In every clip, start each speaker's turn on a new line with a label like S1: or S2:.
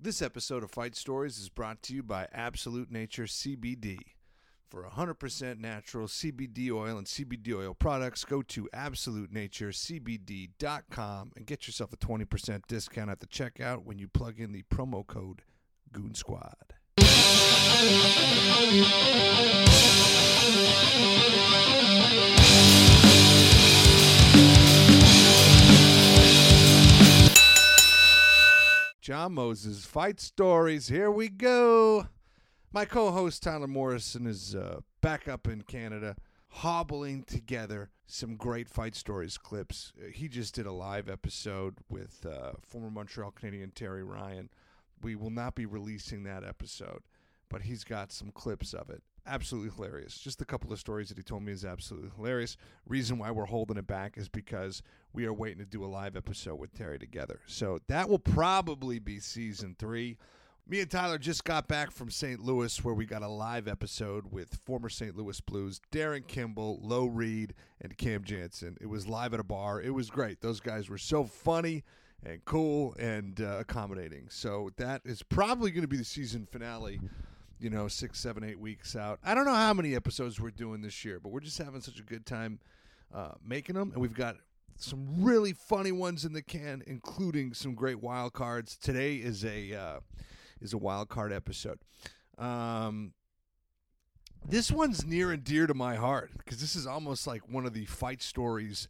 S1: This episode of Fight Stories is brought to you by Absolute Nature CBD. For 100% natural CBD oil and CBD oil products, go to absolutenaturecbd.com and get yourself a 20% discount at the checkout when you plug in the promo code Goon Squad. John Moses Fight Stories. Here we go. My co host Tyler Morrison is uh, back up in Canada, hobbling together some great Fight Stories clips. Uh, he just did a live episode with uh, former Montreal Canadian Terry Ryan. We will not be releasing that episode, but he's got some clips of it. Absolutely hilarious. Just a couple of stories that he told me is absolutely hilarious. Reason why we're holding it back is because we are waiting to do a live episode with Terry together. So that will probably be season three. Me and Tyler just got back from St. Louis where we got a live episode with former St. Louis Blues, Darin Kimble, Low Reed, and Cam Janssen. It was live at a bar. It was great. Those guys were so funny and cool and uh, accommodating. So that is probably going to be the season finale. You know, six, seven, eight weeks out. I don't know how many episodes we're doing this year, but we're just having such a good time uh, making them, and we've got some really funny ones in the can, including some great wild cards. Today is a uh, is a wild card episode. Um, this one's near and dear to my heart because this is almost like one of the fight stories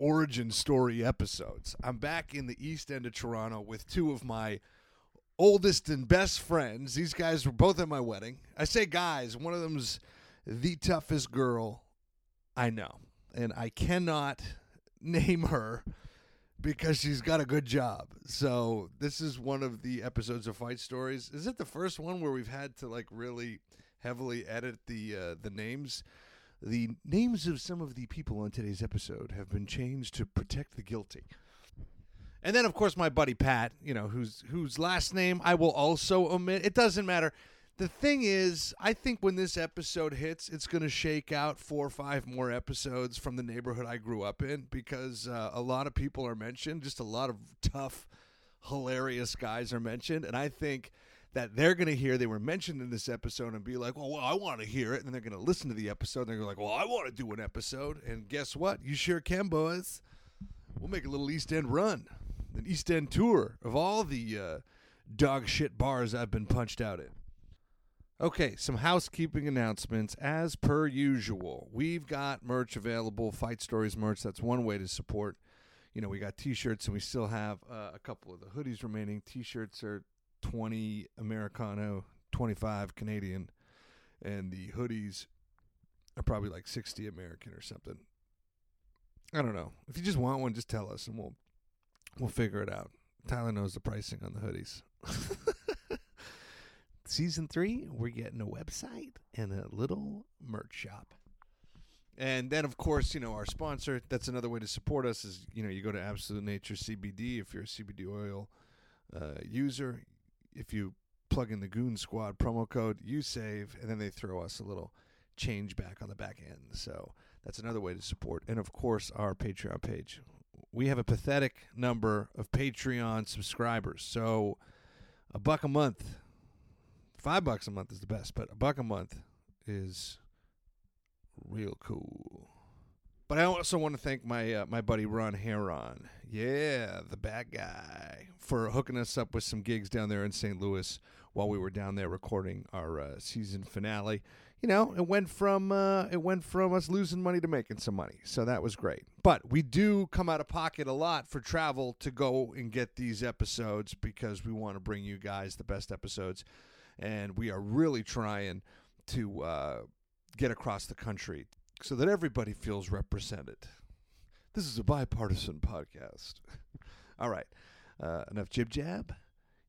S1: origin story episodes. I'm back in the east end of Toronto with two of my oldest and best friends. These guys were both at my wedding. I say guys, one of them's the toughest girl I know. And I cannot name her because she's got a good job. So this is one of the episodes of Fight Stories. Is it the first one where we've had to like really heavily edit the uh, the names? The names of some of the people on today's episode have been changed to protect the guilty. And then, of course, my buddy Pat, you know, whose whose last name I will also omit. It doesn't matter. The thing is, I think when this episode hits, it's going to shake out four or five more episodes from the neighborhood I grew up in because uh, a lot of people are mentioned. Just a lot of tough, hilarious guys are mentioned. And I think that they're going to hear they were mentioned in this episode and be like, well, well I want to hear it. And they're going to listen to the episode and they're like, well, I want to do an episode. And guess what? You sure can, boys. We'll make a little East End run an East End tour of all the uh, dog shit bars I've been punched out in. Okay, some housekeeping announcements. As per usual, we've got merch available, Fight Stories merch. That's one way to support. You know, we got T-shirts, and we still have uh, a couple of the hoodies remaining. T-shirts are twenty Americano, twenty-five Canadian, and the hoodies are probably like sixty American or something. I don't know. If you just want one, just tell us, and we'll We'll figure it out. Tyler knows the pricing on the hoodies. Season three, we're getting a website and a little merch shop. And then, of course, you know, our sponsor, that's another way to support us is, you know, you go to Absolute Nature CBD if you're a CBD oil uh, user. If you plug in the Goon Squad promo code, you save, and then they throw us a little change back on the back end. So that's another way to support. And, of course, our Patreon page we have a pathetic number of Patreon subscribers. So a buck a month, five bucks a month is the best, but a buck a month is real cool. But I also want to thank my uh, my buddy Ron Heron, yeah, the bad guy, for hooking us up with some gigs down there in St. Louis while we were down there recording our uh, season finale you know, it went from uh, it went from us losing money to making some money. So that was great. But we do come out of pocket a lot for travel to go and get these episodes because we want to bring you guys the best episodes, and we are really trying to uh, get across the country so that everybody feels represented. This is a bipartisan podcast. All right, uh, enough jib jab.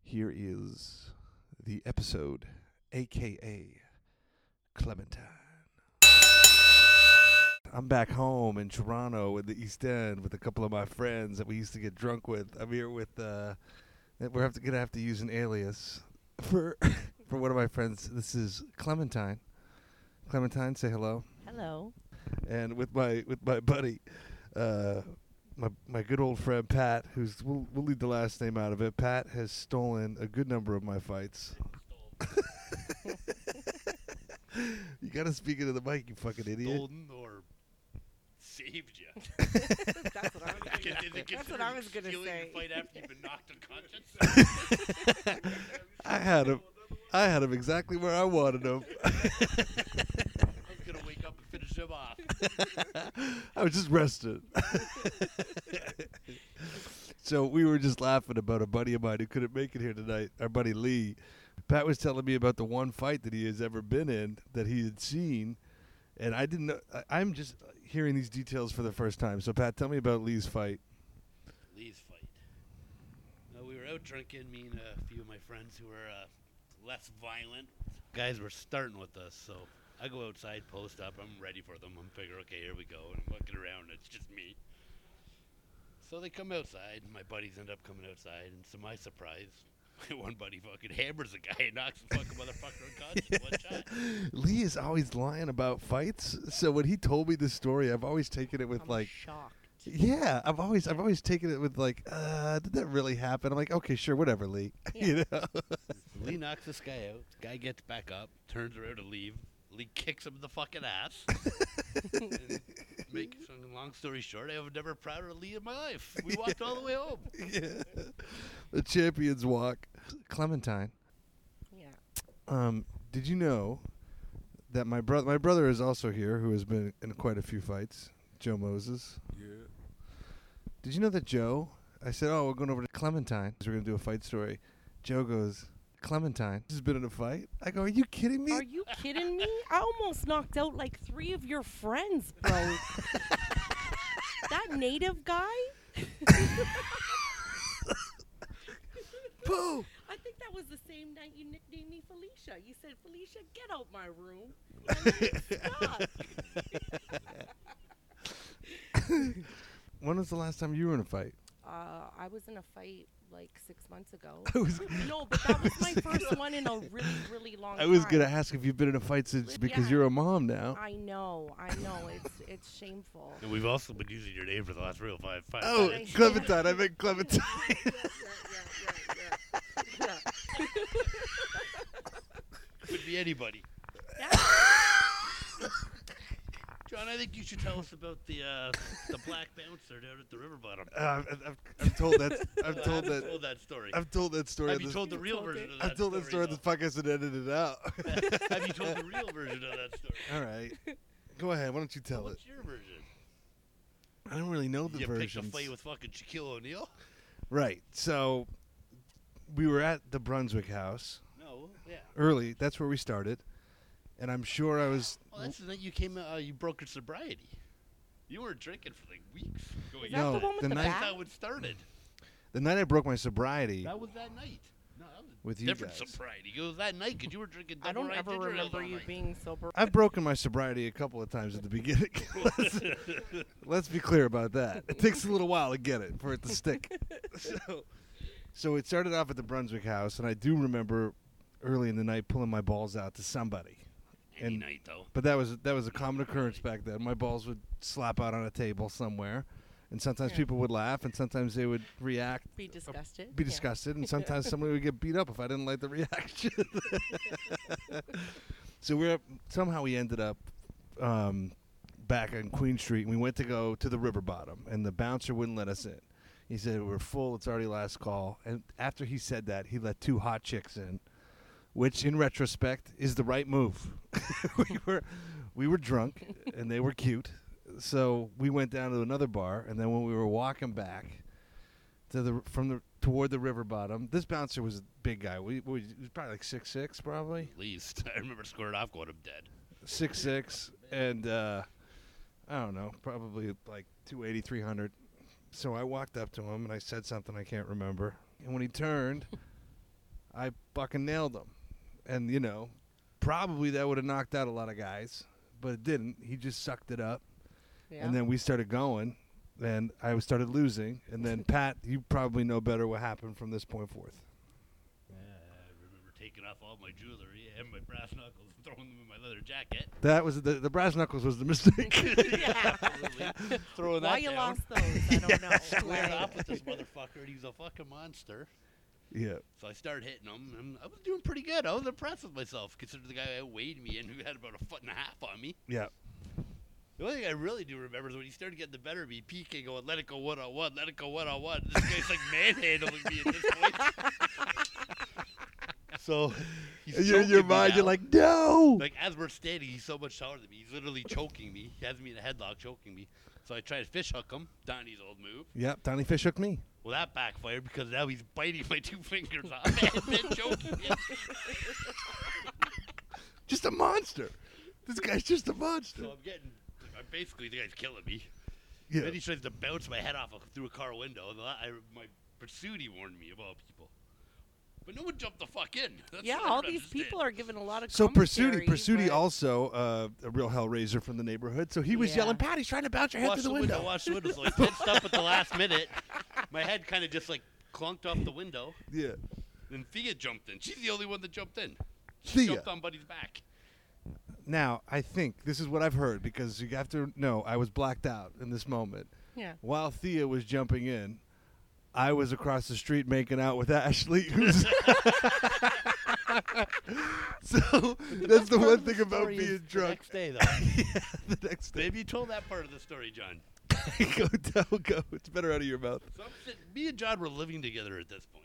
S1: Here is the episode, aka Clementine. I'm back home in Toronto in the East End with a couple of my friends that we used to get drunk with. I'm here with uh we're have to, gonna have to use an alias for for one of my friends. This is Clementine. Clementine, say hello.
S2: Hello.
S1: And with my with my buddy, uh my my good old friend Pat, who's we'll, we'll leave the last name out of it. Pat has stolen a good number of my fights. You gotta speak into the mic, you fucking idiot.
S2: Stolen or saved you.
S3: That's what I was gonna,
S2: it
S3: that's what I was gonna
S2: stealing
S3: say.
S2: your fight after you've been knocked unconscious?
S1: I had him. I had him exactly where I wanted him.
S2: I was gonna wake up and finish him off.
S1: I was just rested. so we were just laughing about a buddy of mine who couldn't make it here tonight. Our buddy Lee. Pat was telling me about the one fight that he has ever been in that he had seen, and I didn't know. I, I'm just hearing these details for the first time. So Pat, tell me about Lee's fight.
S2: Lee's fight. Uh, we were out drinking, me and a few of my friends who were uh, less violent. Guys were starting with us, so I go outside, post up. I'm ready for them. I'm figure, okay, here we go. And I'm looking around, it's just me. So they come outside. My buddies end up coming outside, and to my surprise, one buddy fucking hammers a guy and knocks the fucking motherfucker unconscious one shot.
S1: Lee is always lying about fights. So when he told me this story, I've always taken it with
S3: I'm
S1: like,
S3: shocked.
S1: yeah, I've always I've always taken it with like, uh, did that really happen? I'm like, okay, sure, whatever, Lee. you know.
S2: Lee knocks this guy out. Guy gets back up, turns around to leave. Lee kicks him in the fucking ass. and make some long story short, I have never prouder of Lee in my life. We walked all the way home.
S1: yeah. The champions walk. Clementine.
S3: Yeah.
S1: Um, did you know that my brother my brother is also here who has been in quite a few fights. Joe Moses.
S4: Yeah.
S1: Did you know that Joe I said, Oh, we're going over to Clementine. We're gonna do a fight story. Joe goes, Clementine has been in a fight? I go, Are you kidding me?
S3: Are you kidding me? I almost knocked out like three of your friends, bro. that native guy?
S1: Boo!
S3: I think that was the same night you nicknamed me Felicia. You said, Felicia, get out my room. And then you.
S1: When was the last time you were in a fight?
S3: Uh, I was in a fight like six months ago.
S1: I was
S3: No, but that was my first one in a really, really long
S1: I was
S3: time.
S1: gonna ask if you've been in a fight since because
S3: Yeah.
S1: you're a mom now.
S3: I know, I know. It's it's shameful.
S2: And we've also been using your name for the last real five five
S1: Oh,
S2: minutes.
S1: Clementine! I meant Clementine.
S2: Could be anybody. John, I think you should tell us about the uh, the black bouncer down at the river bottom.
S1: Uh, I've, I've, I've told that. I've told that.
S2: told that story.
S1: I've told that story.
S2: Have
S1: on
S2: you
S1: this-
S2: told the real
S3: told
S2: version
S3: it.
S2: of that story?
S1: I've told that story on
S2: though?
S1: this podcast and edited it out.
S2: Have you told the real version of that story?
S1: All right. Go ahead. Why don't you tell it?
S2: What's your version?
S1: I don't really know the
S2: you picked a
S1: versions.
S2: fight with fucking Shaquille O'Neal?
S1: Right. So we were at the Brunswick house
S2: No. Yeah.
S1: early. That's where we started. And I'm sure I was.
S2: Well, that's the night you came. Uh, you broke your sobriety. You weren't drinking for like weeks. Going
S3: Is that
S1: No,
S3: the one with
S1: the
S3: the,
S1: night-
S2: That's
S3: bat?
S2: how it started.
S1: The night I broke my sobriety.
S2: That was that night. No, that was a
S1: With you
S2: different
S1: guys.
S2: sobriety. It was that night because you were drinking.
S3: I don't
S2: Double Rye
S3: ever
S2: ginger ale
S3: remember
S2: all
S3: you
S2: night.
S3: being sober.
S1: I've broken my sobriety a couple of times at the beginning. let's, let's be clear about that. It takes a little while to get it for it to stick. so, so it started off at the Brunswick house, and I do remember early in the night pulling my balls out to somebody.
S2: Any
S1: And-
S2: night though.
S1: But that was that was a common occurrence back then. My balls would slap out on a table somewhere, and sometimes
S3: Yeah.
S1: people would laugh, and sometimes they would react,
S3: Be disgusted.
S1: be
S3: Yeah.
S1: disgusted, and sometimes somebody would get beat up if I didn't like the reaction. so we're somehow we ended up um, back on Queen Street, and we went to go to the river bottom, and the bouncer wouldn't let us in. He said we're full. It's already last call. And after he said that, he let two hot chicks in, which, in retrospect, is the right move. we were we were drunk, and they were cute. So we went down to another bar, and then when we were walking back to the from the toward the river bottom, this bouncer was a big guy. We, we he was probably like six six, probably
S2: At least I remember squared off going, I'm dead.
S1: six six, and uh, I don't know, probably like 280, 300. So I walked up to him and I said something I can't remember. And when he turned, I fucking nailed him. And you know, probably that would have knocked out a lot of guys, but it didn't. He just sucked it up,
S3: Yeah.
S1: and then we started going. And I started losing, and then Pat, you probably know better what happened from this point forth.
S2: Yeah, I remember taking taking off all my jewelry and my brass knuckles and throwing them in my leather jacket.
S1: That was the the brass knuckles was the mistake.
S3: yeah.
S2: Absolutely. throwing
S3: Why
S2: that
S3: you
S2: down.
S3: lost those? I don't know.
S2: Squared
S3: Like,
S2: off with this motherfucker, and he's a fucking monster.
S1: yeah.
S2: So I started hitting him, and I was doing pretty good. I was impressed with myself, considering the guy outweighed me and who had about a foot and a half on me.
S1: Yeah.
S2: The only thing I really do remember is when he started getting the better of me, PK going, let it go one on one, let it go one on one. This guy's like manhandling me at this point. So
S1: In your, mind, you're like, no.
S2: Like as we're standing, he's so much taller than me. He's literally choking me. He has me in a headlock, choking me. So I try to fish hook him. Donnie's old move.
S1: yep. Donnie Fish hooked me.
S2: Well, that backfired because now he's biting my two fingers off and then choking me.
S1: Just a monster. This guy's just a monster.
S2: So I'm getting. I'm basically, the guy's killing me.
S1: Yeah.
S2: Then he tries to bounce my head off a, through a car window. And I, my pursuit, he warned me of all people. But no one jumped the fuck in. That's
S3: yeah, all these
S2: understand.
S3: people are giving a lot of
S1: So
S3: commentary,
S1: Pursuity, Pursuity also uh, a real hellraiser from the neighborhood. So he was
S3: Yeah.
S1: yelling, "Patty's trying to bounce your head
S2: Watch
S1: through the,
S2: window.
S1: window."
S2: Watch the window. So I tensed up at the last minute. My head kind of just like clunked off the window.
S1: Yeah.
S2: Then Thea jumped in. She's the only one that jumped in. She
S1: Thea.
S2: jumped on Buddy's back.
S1: Now I think this is what I've heard because you have to know I was blacked out in this moment.
S3: Yeah.
S1: While Thea was jumping in, I was across the street making out with Ashley. Who's so that's the one thing about being
S2: the
S1: drunk.
S2: Next day, though.
S1: yeah, the next day.
S2: Maybe you told that part of the story, John.
S1: go tell, go. It's better out of your mouth.
S2: So I'm sitting, me and John were living together at this point.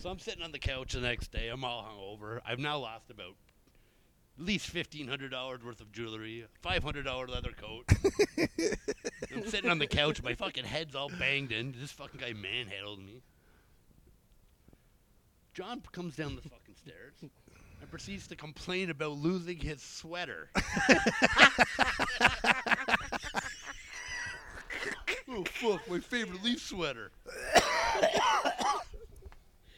S2: so I'm sitting on the couch the next day. I'm all hungover. I've now lost about at least fifteen hundred dollars worth of jewelry, five hundred dollar leather coat. I'm sitting on the couch. My fucking head's all banged in. This fucking guy manhandled me. John comes down the fucking stairs and proceeds to complain about losing his sweater. oh fuck, my favorite leaf sweater.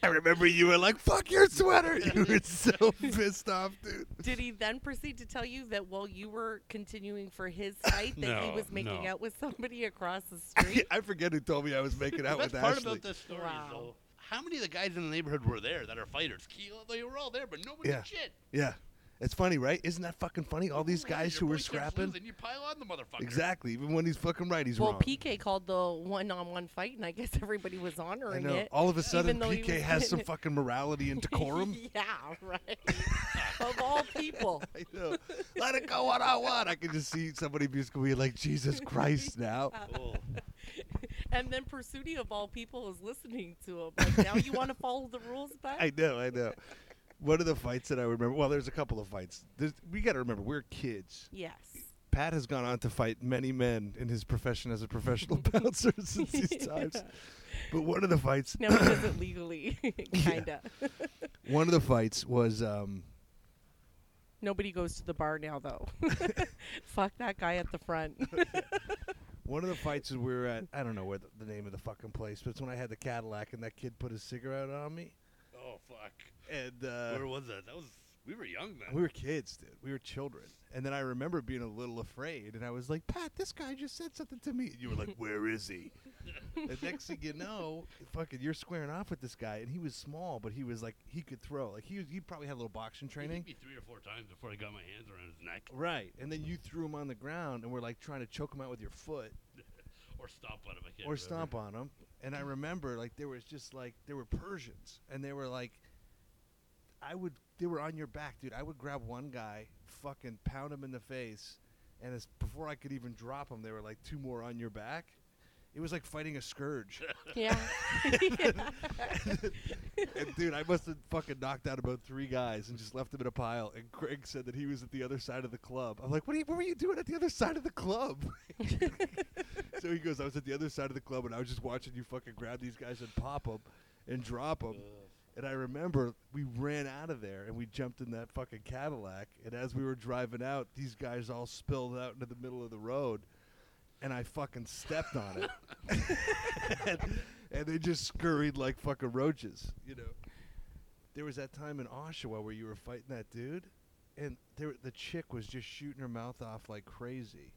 S1: I remember you were like, "Fuck your sweater." You were so pissed off, dude.
S3: Did he then proceed to tell you that while you were continuing for his fight, that he was making
S2: no.
S3: out with somebody across the street?
S1: I forget who told me I was making out
S2: the best
S1: with
S2: part
S1: Ashley.
S2: about this story
S3: Wow.
S2: is though, how many of the guys in the neighborhood were there that are fighters? Keel, they were all there, but nobody
S1: Yeah.
S2: did shit.
S1: yeah, it's funny, right? Isn't that fucking funny? All these
S2: oh,
S1: guys who were scrapping.
S2: losing, you pile on the motherfucker.
S1: Exactly. Even when he's fucking right, he's wrong.
S3: well,
S1: wrong.
S3: PK called the one-on-one fight, and I guess everybody was
S1: I
S3: honoring
S1: know.
S3: it.
S1: All of a sudden,
S3: even though he
S1: PK
S3: was
S1: has some
S3: getting-
S1: fucking morality and decorum.
S3: yeah, right. of all people.
S1: I know. Let it go one on one. I can just see somebody being like, Jesus Christ, now.
S2: Oh,
S3: And then Pursuity of all people is listening to him. Like now you want to follow the rules back?
S1: I know, I know. One of the fights that I remember, well, there's a couple of fights. There's, we got to remember, we're kids.
S3: yes.
S1: Pat has gone on to fight many men in his profession as a professional bouncer since these times.
S3: Yeah.
S1: But one of the fights,
S3: Now he does it legally, kinda.
S1: one of the fights was, um,
S3: Nobody goes to the bar now, though. Fuck that guy at the front.
S1: one of the fights is we were at, I don't know where the, the name of the fucking place, but it's when I had the Cadillac and that kid put his cigarette on me.
S2: oh fuck.
S1: And uh,
S2: Where was that? That was we were young then.
S1: we were kids, dude. We were children. And then I remember being a little afraid, and I was like, Pat, this guy just said something to me. And you were like, Where is he? and next thing you know, fucking, you're squaring off with this guy, and he was small, but he was like, he could throw. Like he was, he probably had a little boxing
S2: He
S1: training.
S2: me three or four times before I got my hands around his neck
S1: Right. And then you threw him on the ground, and we're like trying to choke him out with your foot
S2: or stomp on him. I can't
S1: or
S2: remember.
S1: stomp on him. And I remember like there was just like there were Persians, and they were like, I would they were on your back, dude. I would grab one guy, fucking pound him in the face, and as before I could even drop him, there were like two more on your back. It was like fighting a scourge.
S3: yeah.
S1: and dude, I must have fucking knocked out about three guys and just left them in a pile. And Craig said that he was at the other side of the club. I'm like, what, are you, what were you doing at the other side of the club? so he goes, I was at the other side of the club and I was just watching you fucking grab these guys and pop them and drop them. And I remember we ran out of there and we jumped in that fucking Cadillac. And as we were driving out, these guys all spilled out into the middle of the road. And I fucking stepped on it. and, and they just scurried like fucking roaches, you know. There was that time in Oshawa where you were fighting that dude, and there the chick was just shooting her mouth off like crazy.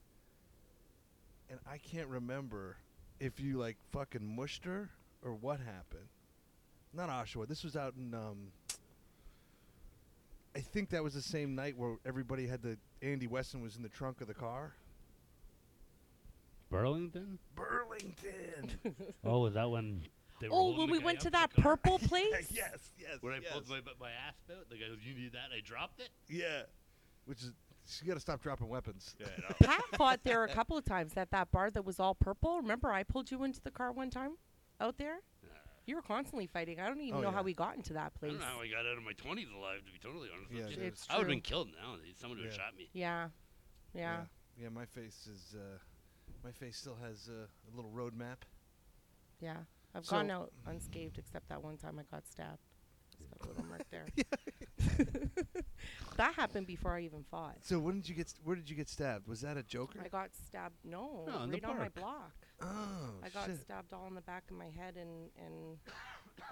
S1: And I can't remember if you like fucking mushed her or what happened. Not Oshawa. This was out in. Um, I think that was the same night where everybody had the Andy Weston was in the trunk of the car.
S2: Burlington?
S1: Burlington.
S2: Oh, was that when they were
S3: Oh,
S2: holding
S3: when we went to that purple place.
S1: yes, yes.
S2: Where I pulled my, my ass out? The guy goes, you need that? I dropped it?
S1: Yeah, which is you got to stop dropping weapons.
S2: Yeah, no.
S3: Pat fought there a couple of times at that bar that was all purple. Remember, I pulled you into the car one time out there. You were constantly fighting. I don't even
S1: Oh,
S3: know
S1: yeah.
S3: how we got into that
S2: I
S3: place.
S2: don't know how I got out of my 20s alive, to be totally honest
S1: Yeah,
S2: with you.
S3: It's
S2: I would have
S3: true.
S2: been killed now. Someone would have
S1: Yeah.
S2: shot me.
S3: Yeah, yeah.
S1: yeah. My face is. Uh, my face still has uh, a little road map.
S3: Yeah, I've
S1: So-
S3: gone out unscathed except that one time I got stabbed. Just got a little mark there. that happened before I even fought.
S1: So when did you get? Where did you get stabbed? Was that a Joker?
S3: I got stabbed. No,
S2: No, in the
S3: right on my
S2: park.
S3: block.
S1: oh
S3: I got
S1: shit.
S3: stabbed all in the back of my head and and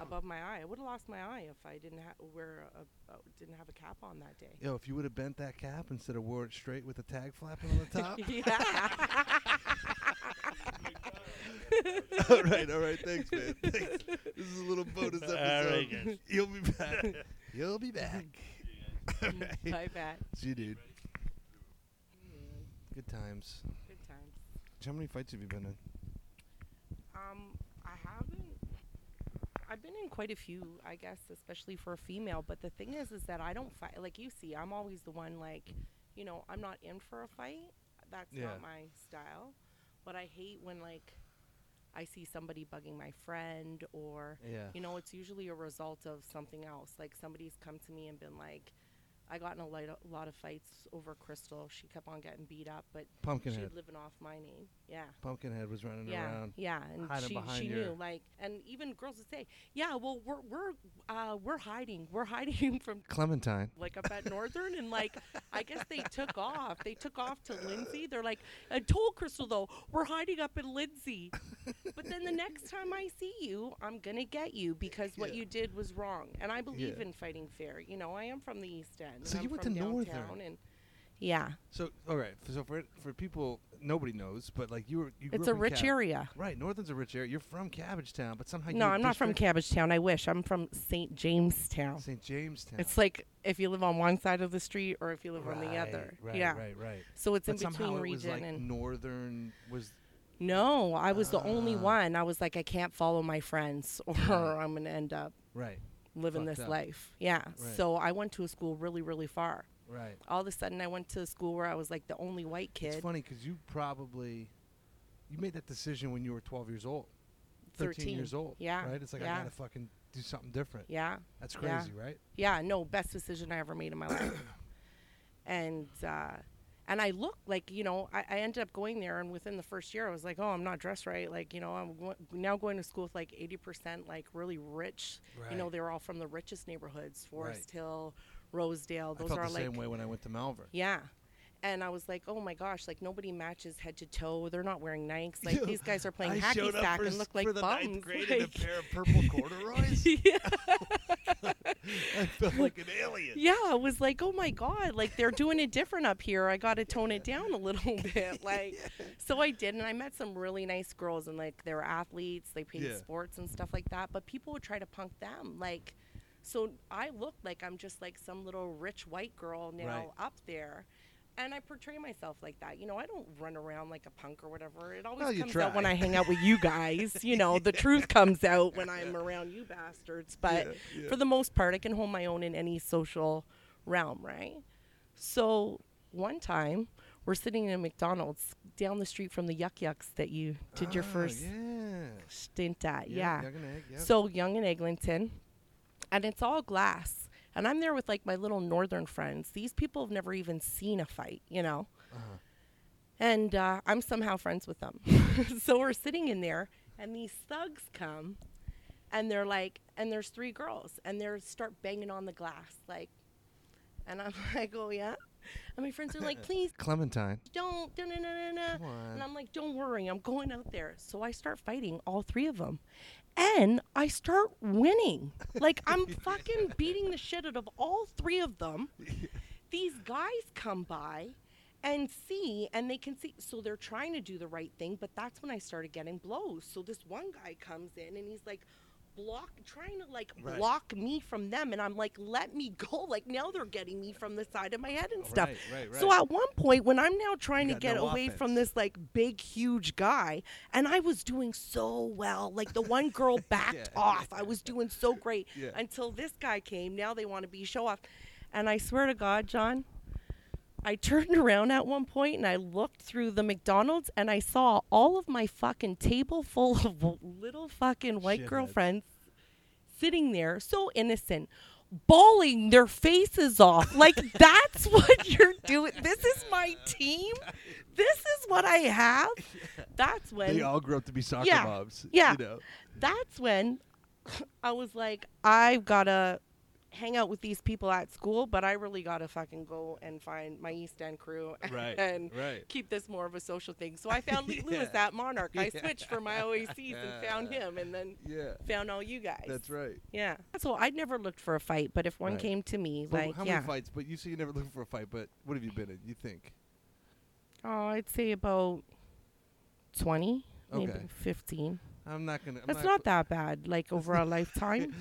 S3: above my eye. I would have lost my eye if I didn't ha- wear a, uh, didn't have a cap on that day.
S1: Yo, if you would have bent that cap instead of wore it straight with the tag flapping on the top.
S3: yeah.
S1: all right, all right. Thanks, man. Thanks. This is a little bonus episode.
S2: All right, guys.
S1: You'll be back. You'll be back. all right.
S3: Bye, Pat.
S1: See you, dude. Good times.
S3: Good times.
S1: How many fights have you been in?
S3: Um, I haven't. I've been in quite a few, I guess, especially for a female. But the thing is, is that I don't fight. Like you see, I'm always the one. Like, you know, I'm not in for a fight. That's
S1: Yeah.
S3: not my style. But I hate when like I see somebody bugging my friend, or
S1: Yeah.
S3: you know, it's usually a result of something else. Like somebody's come to me and been like, I got in a light, a lot of fights over Crystal. She kept on getting beat up, but
S1: Pumpkinhead.
S3: she was living off my name. Yeah
S1: Pumpkinhead was running
S3: yeah,
S1: around.
S3: yeah, and
S1: hiding
S3: she
S1: behind
S3: she
S1: your-
S3: knew like, and even girls would say, "Yeah, well, we're we're uh, we're hiding, we're hiding from
S1: Clementine.
S3: like up at Northern, and like I guess they took off. They took off to Lindsay. They're like, I told Crystal though, we're hiding up in Lindsay. but then the next time I see you, I'm gonna get you because what
S1: Yeah.
S3: you did was wrong. And I believe
S1: Yeah.
S3: in fighting fair. You know, I am from the East End.
S1: So
S3: and
S1: you
S3: I'm
S1: went
S3: from
S1: to Northern.
S3: and yeah,
S1: So, all right. So for for people nobody knows, but like you were, you
S3: it's a rich
S1: Cab-
S3: area.
S1: Right, Northern's a rich area. You're from Cabbagetown, but somehow
S3: No,
S1: you
S3: I'm not from Cabbagetown. I wish I'm from St. Jamestown.
S1: St. Jamestown.
S3: It's like if you live on one side of the street or if you live on the other.
S1: Right,
S3: yeah.
S1: right, right.
S3: So it's
S1: But
S3: in
S1: somehow
S3: between
S1: it was
S3: region
S1: like
S3: and
S1: Northern was
S3: no, I was the only
S1: Ah.
S3: one. I was like, I can't follow my friends or I'm gonna end up
S1: right,
S3: living
S1: Fucked
S3: this
S1: up.
S3: life. Yeah.
S1: Right.
S3: So I went to a school really, really far.
S1: right.
S3: All of a sudden, I went to a school where I was like the only white kid.
S1: It's funny because you probably you made that decision when you were 12 years old, 13,
S3: 13.
S1: years old.
S3: Yeah,
S1: right. It's like I gotta fucking do something different.
S3: Yeah.
S1: That's
S3: yeah.
S1: crazy, right?
S3: Yeah, no, best decision I ever made in my life. and uh, and I looked like you know I, I ended up going there, and within the first year, I was like, oh, I'm not dressed right. Like you know, I'm go- now going to school with like 80% like really rich. You know, they were all from the richest neighborhoods: Forest
S1: Right.
S3: Hill, Rosedale.
S1: I
S3: Those
S1: felt
S3: are
S1: the
S3: like
S1: same way when I went to Malvern.
S3: yeah. And I was like, oh my gosh, like nobody matches head to toe. They're not wearing Nikes. Like these guys are playing
S1: I
S3: hacky sack and look like
S1: for the
S3: bums.
S1: ninth grade in a pair of purple corduroys.
S3: yeah.
S1: I felt like an alien.
S3: Yeah, I was like, oh my god, like they're doing it different up here. I got to tone it down a little bit, like. So I did, and I met some really nice girls, and like they were athletes, they played
S1: Yeah.
S3: sports and stuff like that. But people would try to punk them, like. So I look like I'm just like some little rich white girl now
S1: Right.
S3: up there. And I portray myself like that. You know, I don't run around like a punk or whatever. It always
S1: Well,
S3: comes out when. I hang out with you guys. You know, the truth comes out when I'm around you bastards. But
S1: Yeah, yeah.
S3: for the most part, I can hold my own in any social realm, right? So one time, we're sitting in a McDonald's down the street from the Yuk Yuk's that you did your
S1: Ah,
S3: first
S1: Yeah.
S3: stint at. Yeah.
S1: Yonge and egg, yeah.
S3: So Yonge and Eglinton, and it's all glass. And I'm there with like my little northern friends. These people have never even seen a fight, you know.
S1: Uh-huh.
S3: And uh, I'm somehow friends with them. so we're sitting in there, and these thugs come, and they're like, and there's three girls, and they start banging on the glass, like, and I'm like, oh yeah. And my friends are like, please
S1: Clementine.
S3: don't, no, no.
S1: Come on.
S3: And I'm like, don't worry, I'm going out there. So I start fighting all three of them. And I start winning. Like, I'm fucking beating the shit out of all three of them. These guys come by and see, and they can see. So they're trying to do the right thing, but that's when I started getting blows. So this one guy comes in and he's like, block trying to like
S1: Right.
S3: block me from them and I'm like let me go like now they're getting me from the side of my head and oh, stuff.
S1: Right, right,
S3: So at one point when I'm now trying
S1: You
S3: to get
S1: no
S3: away from this like big huge guy and I was doing so well like the one girl backed
S1: Yeah.
S3: off. I was doing so great
S1: Yeah.
S3: until this guy came. Now they want to be show off. And I swear to God, John, I turned around at one point and I looked through the McDonald's and I saw all of my fucking table full of little fucking white
S1: Shitheads.
S3: girlfriends sitting there, so innocent, bawling their faces off. Like, that's what you're doing. This is my team. This is what I have. That's when
S1: They all grew up to be soccer
S3: Yeah.
S1: moms.
S3: Yeah.
S1: You know?
S3: that's when I was like, I've gotta hang out with these people at school, but I really gotta fucking go and find my East End crew
S1: Right,
S3: and
S1: right.
S3: keep this more of a social thing. So I found Lee Lewis at Monarch. I
S1: Yeah.
S3: switched for my OACs and found him, and then
S1: Yeah.
S3: found all you guys.
S1: That's right.
S3: Yeah. So I'd never looked for a fight, but if one
S1: Right.
S3: came to me,
S1: But
S3: like,
S1: how
S3: yeah,
S1: many fights? But you say you never looked for a fight. But what have you been in? You think?
S3: oh, I'd say about twenty, maybe fifteen.
S1: I'm not gonna. I'm
S3: That's not that bad. Like over a lifetime.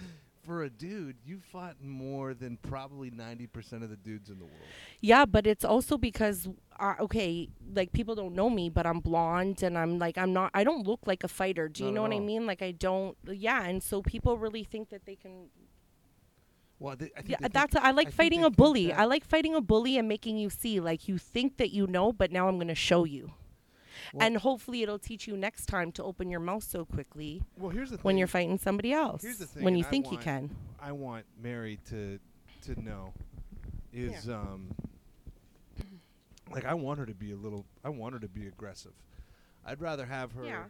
S1: For a dude, you fought more than probably 90% of the dudes in the world.
S3: Yeah, but it's also because uh, okay, like people don't know me, but I'm blonde and I'm like I'm not. I don't look like a fighter. Do you
S1: Not
S3: know
S1: at
S3: what I mean? Like I don't. Yeah, and so people really think that they can.
S1: Well, they, I think
S3: Yeah,
S1: they think-
S3: that's. I like
S1: think
S3: fighting a bully. I like fighting a bully and making you see. Like you think that you know, but now I'm gonna show you.
S1: Well-
S3: and hopefully it'll teach you next time to open your mouth so quickly
S1: Well, here's the thing.
S3: when you're fighting somebody else.
S1: Here's the thing,
S3: when you
S1: and I
S3: think you can.
S1: I want Mary to to know is um like I want her to be a little I want her to be aggressive. I'd rather have her
S3: Yeah.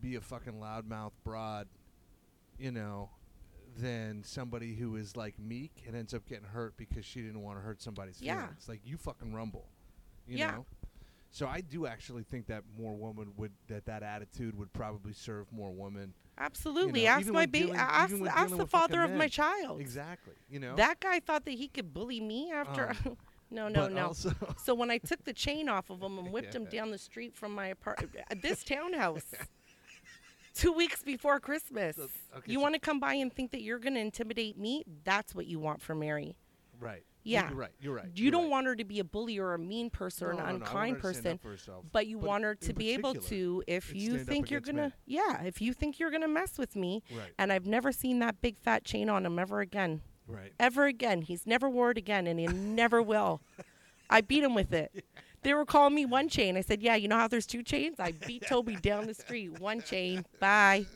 S1: be a fucking loudmouth broad, you know, than somebody who is like meek and ends up getting hurt because she didn't want to hurt somebody's
S3: Yeah.
S1: feelings. Like you fucking rumble. You
S3: Yeah.
S1: know? So I do actually think that more women would that that attitude would probably serve more women.
S3: Absolutely.
S1: know,
S3: ask my baby. Ask, ask the father of my child.
S1: Exactly. You know?
S3: That guy thought that he could bully me after.
S1: Um,
S3: no, no, no.
S1: Also,
S3: So when I took the chain off of him and whipped him down the street from my apartment, this townhouse, two weeks before Christmas,
S1: okay,
S3: you
S1: so-
S3: want to come by and think that you're going to intimidate me? That's what you want for Mary.
S1: right.
S3: Yeah.
S1: You're right. You're right.
S3: You
S1: you're
S3: don't
S1: right.
S3: want her to be a bully or a mean person or an
S1: no, I want
S3: unkind person,
S1: up for herself.
S3: but you
S1: But
S3: want her to be able to if you think you're gonna
S1: men.
S3: yeah if you think you're gonna mess with me
S1: Right.
S3: and i've never seen that big fat chain on him ever again
S1: Right.
S3: ever again. He's never wore it again, and he never will. I beat him with it. They were calling me one chain. I said, "Yeah, you know how there's two chains." I beat Toby down the street. One chain. Bye,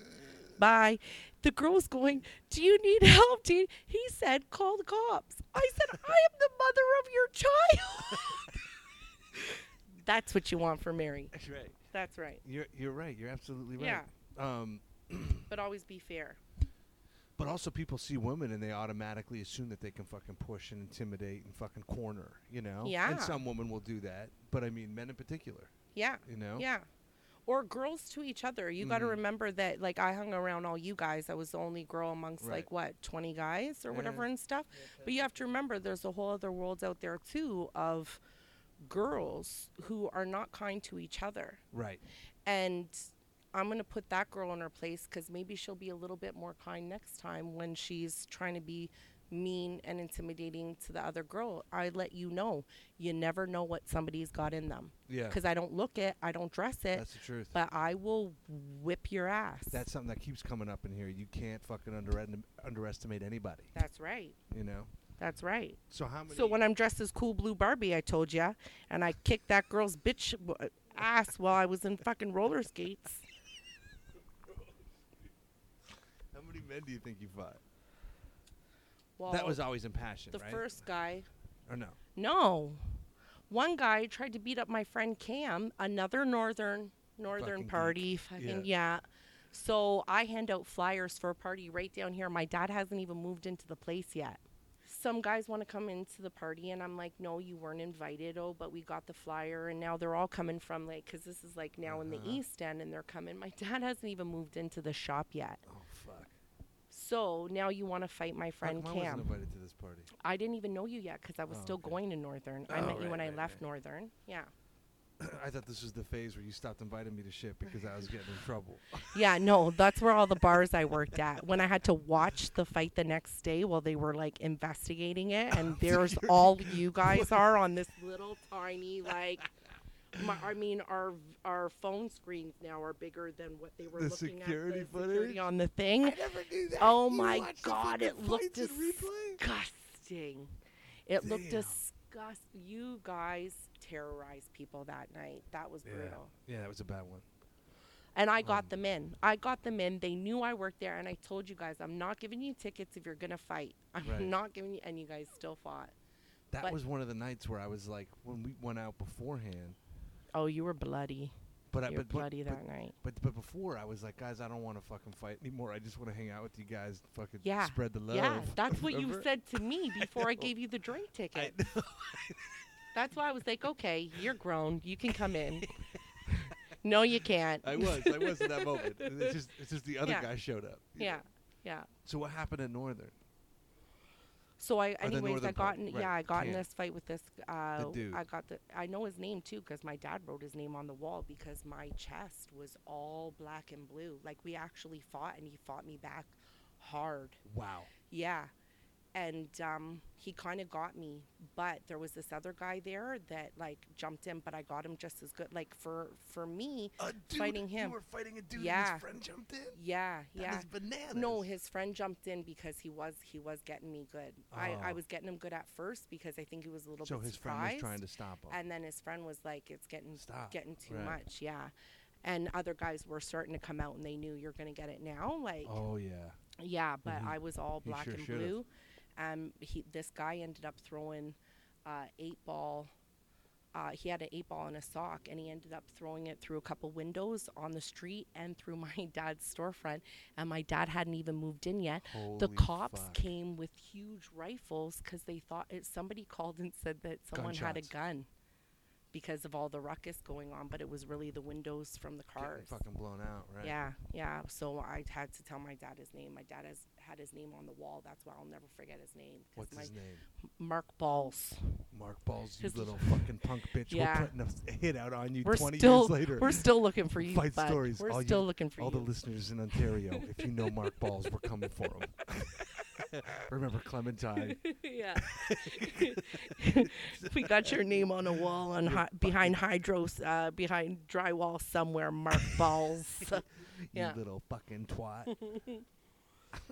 S3: bye. The girl was going, "Do you need help?" Do you-" He said, "Call the cops." I said, "I am the mother of your child." That's what you want for Mary.
S1: That's right.
S3: That's right.
S1: You're you're right. You're absolutely right.
S3: Yeah.
S1: Um,
S3: But always be fair.
S1: but also people see women and they automatically assume that they can fucking push and intimidate and fucking corner. You know.
S3: Yeah.
S1: And some women will do that, but I mean men in particular.
S3: Yeah.
S1: You know.
S3: Yeah. Or girls to each other. You got to
S1: mm-hmm.
S3: remember that, like, I hung around all you guys. I was the only girl amongst,
S1: Right.
S3: like, what, 20 guys or
S1: Yeah.
S3: whatever and stuff. But you have to remember there's a whole other world out there, too, of girls who are not kind to each other.
S1: Right.
S3: And I'm going to put that girl in her place because maybe she'll be a little bit more kind next time when she's trying to be mean and intimidating to the other girl. I let you know. You never know what somebody's got in them.
S1: Yeah.
S3: Because I don't look it, I don't dress it,
S1: That's the truth.
S3: but I will whip your ass.
S1: That's something that keeps coming up in here. You can't fucking under- underestimate anybody.
S3: That's right.
S1: You know.
S3: That's right.
S1: So how many?
S3: So when I'm dressed as cool blue Barbie, I told ya, and I kicked that girl's bitch ass while I was in fucking roller skates.
S1: how many men do you think you fought?
S3: Well,
S1: that was always impassioned,
S3: the
S1: right?
S3: first guy.
S1: or no?
S3: No, one guy tried to beat up my friend Cam, another northern northern
S1: Fucking
S3: party. Fucking
S1: Yeah.
S3: yeah. So I hand out flyers for a party right down here. My dad hasn't even moved into the place yet. Some guys want to come into the party, and I'm like, no, you weren't invited. Oh, but we got the flyer, and now they're all coming from like, because this is like now in the
S1: Uh-huh.
S3: East End, and they're coming. My dad hasn't even moved into the shop yet.
S1: Oh.
S3: So now you want to fight my friend
S1: How come I
S3: Cam.
S1: wasn't invited to this party.
S3: I didn't even know you yet because I was
S1: Oh,
S3: still
S1: okay.
S3: going to Northern. I
S1: Oh,
S3: met you
S1: right,
S3: when I
S1: right,
S3: left
S1: right.
S3: Northern. Yeah.
S1: I thought this was the phase where you stopped inviting me to shit because I was getting in trouble.
S3: Yeah, no, that's where all the bars I worked at. When I had to watch the fight the next day while they were like investigating it, and there's all you guys are on this little tiny like. My, I mean, our our phone screens now are bigger than what they were
S1: The
S3: looking
S1: security
S3: at. The
S1: footage?
S3: security on the thing.
S1: never knew that.
S3: Oh my god, it looked disgusting. It looked disgusting. You guys terrorized people that night. That was
S1: Yeah.
S3: brutal.
S1: Yeah, that was a bad one.
S3: And I got
S1: Um,
S3: them in. I got them in. They knew I worked there, and I told you guys, I'm not giving you tickets if you're gonna fight. I'm
S1: Right.
S3: not giving you, and you guys still fought.
S1: That
S3: But-
S1: was one of the nights where I was like, when we went out beforehand.
S3: Oh, you were bloody.
S1: But I,
S3: you were
S1: but, but,
S3: bloody
S1: but,
S3: that night.
S1: but but before I was like, guys, I don't want to fucking fight anymore. I just want to hang out with you guys, fucking
S3: Yeah.
S1: spread the love.
S3: Yeah, that's what you said to me before I,
S1: know.
S3: gave you the drink
S1: I
S3: ticket.
S1: know.
S3: That's why I was like, okay, you're grown. You can come in. no, you can't.
S1: I was. I was in that moment. It's just it's just the other
S3: Yeah.
S1: guy showed up.
S3: Yeah,
S1: know.
S3: yeah.
S1: So what happened at Northern?
S3: So I,
S1: the
S3: anyways, I
S1: northern
S3: got in,
S1: right,
S3: yeah, I got in
S1: camp.
S3: this fight with this. Uh,
S1: dude.
S3: I got the, I know his name too, because my dad wrote his name on the wall because my chest was all black and blue. Like we actually fought, and he fought me back hard.
S1: Wow.
S3: Yeah. And um, he kind of got me, but there was this other guy there that like jumped in, but I got him just as good. Like for for me,
S1: A dude,
S3: Fighting him.
S1: You were fighting a dude.
S3: Yeah.
S1: And his friend jumped in.
S3: yeah,
S1: That
S3: yeah.
S1: bananas.
S3: No, his friend jumped in because he was he was getting me good. I, I
S1: Oh.
S3: was getting him good at first because I think he was a little
S1: So
S3: bit
S1: his friend was trying to stop him.
S3: and then his friend was like, "It's getting
S1: Stop.
S3: getting too
S1: Right.
S3: much." Yeah, and other guys were starting to come out and they knew you're gonna get it now. Like,
S1: oh yeah.
S3: yeah, but
S1: Mhm.
S3: I was all black
S1: sure
S3: and
S1: should've.
S3: Um, he this guy ended up throwing uh, eight ball. Uh, he had an eight ball in a sock, and he ended up throwing it through a couple windows on the street and through my dad's storefront. And my dad hadn't even moved in yet. the cops
S1: fuck.
S3: came with huge rifles because they thought it, somebody called and said that someone had a gun because of all the ruckus going on, but it was really the windows from the
S1: Getting
S3: cars.
S1: fucking blown out, right?
S3: Yeah, yeah. So I had to tell my dad his name. My dad has had his name on the wall. That's why I'll never forget his name. 'cause
S1: What's
S3: my
S1: his name?
S3: Mark Balls.
S1: Mark Balls, you
S3: His-
S1: little fucking punk bitch.
S3: Yeah.
S1: We're putting a hit out on you
S3: We're
S1: 20
S3: still
S1: years later.
S3: we're still looking for you.
S1: Fight
S3: bud.
S1: stories.
S3: We're
S1: all you-
S3: still looking for
S1: all
S3: you.
S1: the listeners in Ontario, if you know Mark Balls, we're coming for him. Remember Clementine?
S3: yeah. we got your name on a wall on hi- behind hydros, uh, behind drywall somewhere. Mark balls. Yeah.
S1: You little fucking twat.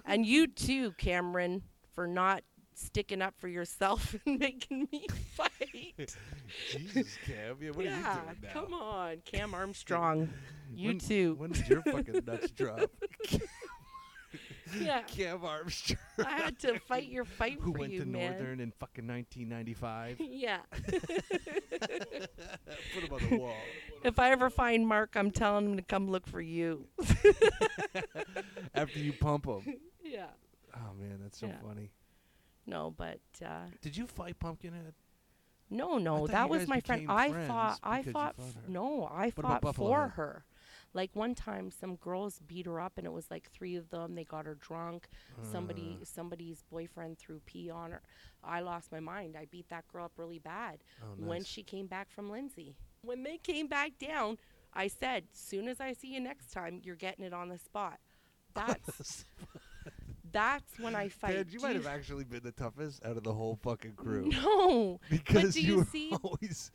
S3: And you too, Cameron, for not sticking up for yourself and making me fight.
S1: Jesus, Cam. Yeah, what
S3: yeah,
S1: are you doing now?
S3: come on, Cam Armstrong. You
S1: When-
S3: too.
S1: When did your fucking nuts drop?
S3: yeah.
S1: Cam Armstrong.
S3: I had to fight your fight for you, man.
S1: Who
S3: for
S1: went
S3: you,
S1: to
S3: man.
S1: Northern in fucking 1995?
S3: Yeah.
S1: Put him on the wall.
S3: If I ever find Mark, I'm telling him to come look for you.
S1: After you pump him.
S3: yeah.
S1: Oh man, that's so
S3: Yeah.
S1: funny.
S3: No, but uh,
S1: Did you fight Pumpkinhead?
S3: no, no,
S1: thought
S3: that
S1: you
S3: was
S1: guys
S3: my friend.
S1: became
S3: I
S1: friends
S3: fought. I
S1: because you
S3: fought.
S1: fought her.
S3: no, I
S1: about
S3: fought
S1: Buffalo
S3: for
S1: Head?
S3: her. Like one time, some girls beat her up, and it was like three of them. They got her drunk. Somebody,
S1: Uh,
S3: somebody's boyfriend threw pee on her. I lost my mind. I beat that girl up really bad.
S1: oh,
S3: when she came back from Lindsay. When they came back down, I said, "Soon as I see you next time, you're getting it on the spot." That's that's when I fight.
S1: Dad, you
S3: Do
S1: might have actually been the toughest out of the whole fucking crew.
S3: No,
S1: Because
S3: do
S1: you
S3: you
S1: were
S3: see-
S1: always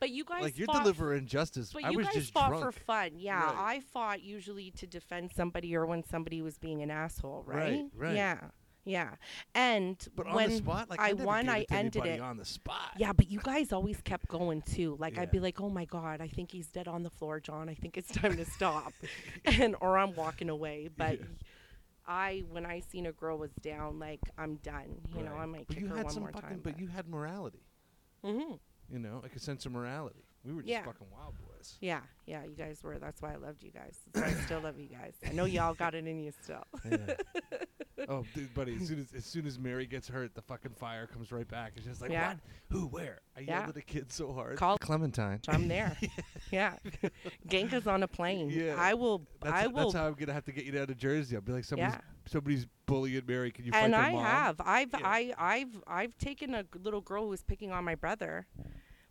S3: but you guys
S1: like you're
S3: fought,
S1: delivering justice.
S3: But
S1: I
S3: you
S1: was
S3: guys
S1: just
S3: fought
S1: drunk.
S3: for fun. Yeah,
S1: Right.
S3: I fought usually to defend somebody or when somebody was being an asshole.
S1: Right,
S3: Right.
S1: right.
S3: Yeah. Yeah. And
S1: but on
S3: when
S1: the spot, like
S3: I
S1: never
S3: won, I ended it.
S1: on the spot.
S3: Yeah, but you guys always kept going too. Like
S1: Yeah.
S3: I'd be like, "Oh my god, I think he's dead on the floor, John. I think it's time to stop," and or I'm walking away. But
S1: Yeah.
S3: I, when I seen a girl was down, like I'm done. You know, I might
S1: But
S3: kick
S1: you
S3: her
S1: had
S3: one
S1: some
S3: more
S1: fucking,
S3: time.
S1: but you had morality.
S3: hmm
S1: You know, like a sense of morality. We were just
S3: Yeah.
S1: fucking wild boys.
S3: Yeah, yeah, you guys were. That's why I loved you guys. That's why I still love you guys. I know y'all got it in you still.
S1: Yeah. oh, dude, buddy! As soon as as soon as Mary gets hurt, the fucking fire comes right back. It's just like,
S3: Yeah.
S1: what? Who? Where? I
S3: Yeah.
S1: yelled at a kid so hard.
S3: Call-
S1: Clementine.
S3: I'm there. yeah, Genka's on a plane.
S1: Yeah.
S3: I will.
S1: That's,
S3: I will.
S1: that's how I'm gonna have to get you down to Jersey. I'll be like, somebody's
S3: yeah.
S1: somebody's bullying Mary. Can you fight
S3: and
S1: their
S3: I
S1: mom?
S3: have. I've
S1: Yeah.
S3: I I've I've taken a little girl who was picking on my brother.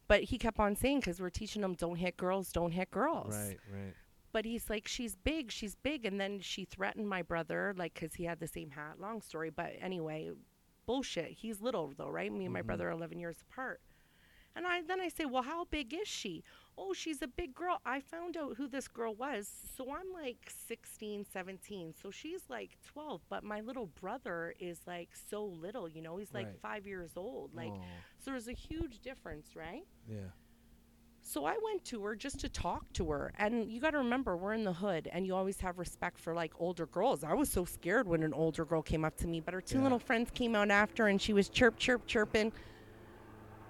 S3: But he kept on saying, because we're teaching him, don't hit girls, don't hit girls.
S1: Right, right.
S3: But he's like, she's big, she's big. And then she threatened my brother, like, because he had the same hat. Long story. But anyway, bullshit. He's little, though, right? Me and my
S1: Mhm.
S3: brother are 11 years apart. And I then I say, well, how big is she? Oh, she's a big girl. I found out who this girl was. So I'm like 16, 17. So she's like 12. But my little brother is like so little, you know, he's like
S1: Right.
S3: five years old. Like,
S1: Aw,
S3: so there's a huge difference, right?
S1: yeah.
S3: So I went to her just to talk to her. And you got to remember, we're in the hood and you always have respect for like older girls. I was so scared when an older girl came up to me, but her two
S1: Yeah.
S3: little friends came out after and she was chirp, chirp, chirping.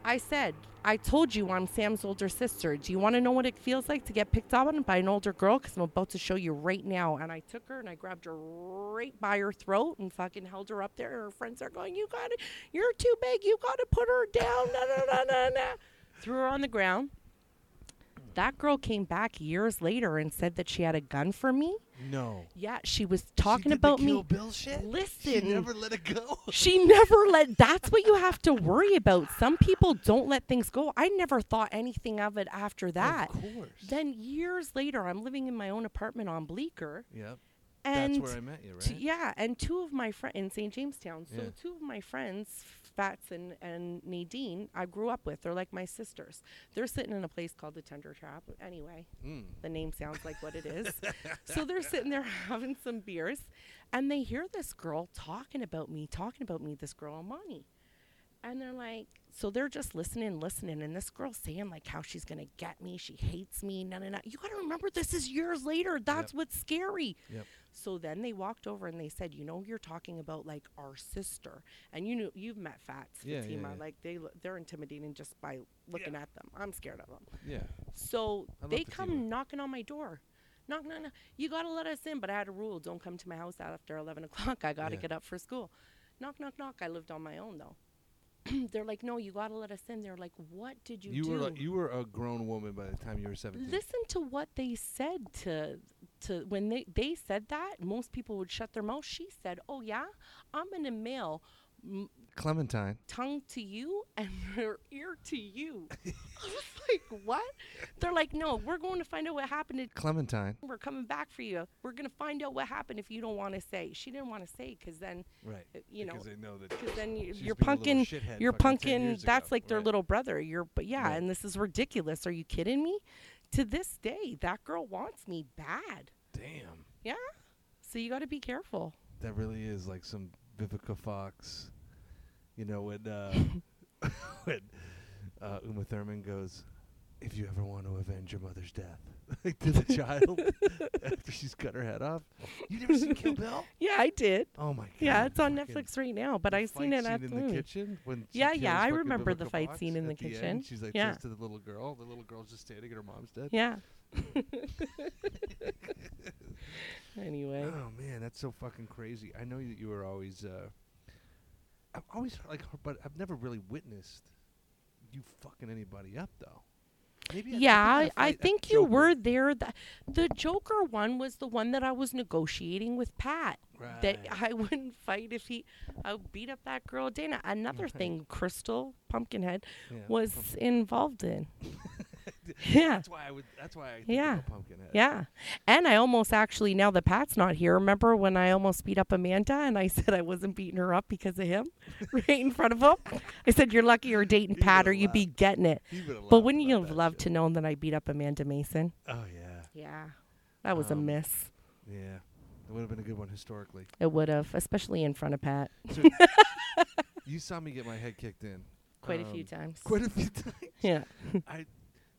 S3: I said, I told you I'm Sam's older sister. Do you want to know what it feels like to get picked on by an older girl? Because I'm about to show you right now. And I took her and I grabbed her right by her throat and fucking held her up there. And her friends are going, You got to, you're too big. You got to put her down. No, no, no, no, no. Threw her on the ground. That girl came back years later and said that she had a gun for me.
S1: No.
S3: Yeah, she was
S1: She
S3: talking
S1: the
S3: about me.
S1: Bill shit?
S3: Listen.
S1: She never let it go.
S3: She never let. That's what you have to worry about. Some people don't let things go. I never thought anything of it after that.
S1: Of course.
S3: Then years later, I'm living in my own apartment on Bleecker,
S1: yep.
S3: and
S1: That's where I met you, right?
S3: t- yeah, and two of my friends in St. Jamestown. So
S1: Yeah.
S3: two of my friends, Fats and, and Nadine, I grew up with. They're like my sisters. They're sitting in a place called the Tender Trap. Anyway,
S1: Mm.
S3: the name sounds like what it is. so they're sitting there having some beers, and they hear this girl talking about me, talking about me, this girl Amani. And they're like, so they're just listening, listening, and this girl's saying like how she's gonna get me, she hates me, no, no, no. You gotta remember this is years later. That's what's scary.
S1: Yep.
S3: So then they walked over and they said, you know, you're talking about like our sister, and you know, you've met Fats,
S1: Yeah, yeah,
S3: Fatima.
S1: yeah.
S3: Like they, they're intimidating just by looking at them. I'm scared of them.
S1: Yeah.
S3: So
S1: I
S3: they
S1: Fatima.
S3: come knocking on my door. Knock, knock, knock. You got to let us in. But I had a rule don't come to my house after 11 o'clock. I got to
S1: Yeah.
S3: get up for school. Knock, knock, knock. I lived on my own, though. They're like, no, you got to let us in. They're like, what did you,
S1: You
S3: do?
S1: were like, you were a grown woman by the time you were 17.
S3: Listen to what they said to to when they they said that. Most people would shut their mouth. She said, "Oh yeah, I'm gonna mail m-
S1: Clementine.
S3: tongue to you and her ear to you." I was like, "What?" They're like, "No, we're going to find out what happened. To
S1: Clementine.
S3: we're coming back for you. We're gonna find out what happened if you don't want to say." She didn't want to say because then
S1: Right.
S3: uh, you know
S1: because they know that
S3: because then you,
S1: she's
S3: you're
S1: been a little
S3: punking
S1: shithead
S3: you're
S1: fucking 10
S3: punking
S1: years
S3: that's
S1: ago.
S3: like their
S1: Right.
S3: little brother you're but yeah
S1: Right.
S3: and this is ridiculous are you kidding me to this day that girl wants me bad
S1: Damn.
S3: yeah so you got to be careful
S1: That really is like some Vivica Fox. You know when uh, when uh, Uma Thurman goes, "If you ever want to avenge your mother's death," to the child after she's cut her head off. You never seen Kill Bill?
S3: yeah i did
S1: Oh my god!
S3: yeah it's on
S1: fucking-
S3: netflix right now but i seen it at
S1: in the kitchen when
S3: Yeah, yeah, I remember the fight scene in
S1: at
S3: the
S1: end.
S3: kitchen.
S1: She's like
S3: Yeah.
S1: to the little girl. The little girl's just standing and her mom's dead.
S3: yeah anyway
S1: Oh man, that's so fucking crazy. I know that you were always. Uh, I've always like, but I've never really witnessed you fucking anybody up though. Maybe I-
S3: yeah,
S1: I,
S3: I,
S1: think
S3: I
S1: fight at
S3: think you
S1: Joker.
S3: were there. The, the Joker one was the one that I was negotiating with Pat. That I wouldn't fight if he. I would beat up that girl Dana. Another
S1: Right.
S3: thing, Crystal Pumpkinhead
S1: Yeah,
S3: was
S1: Pumpkin-
S3: involved in. yeah,
S1: That's why I would. That's why I think
S3: Yeah.
S1: of a Pumpkinhead.
S3: yeah. And I almost actually now that Pat's not here. Remember when I almost beat up Amanda and I said I wasn't beating her up because of him, right in front of him. I said you're lucky you're dating
S1: He
S3: Pat or
S1: would've
S3: you'd be getting it. But wouldn't you have loved
S1: shit.
S3: to know that I beat up Amanda Mason?
S1: Oh yeah,
S3: Yeah, that was a
S1: Um,
S3: miss.
S1: yeah. It would have been a good one historically.
S3: It would have, especially in front of Pat,
S1: So you saw me get my head kicked in
S3: quite a few
S1: um,
S3: times.
S1: Quite a few times.
S3: Yeah.
S1: I,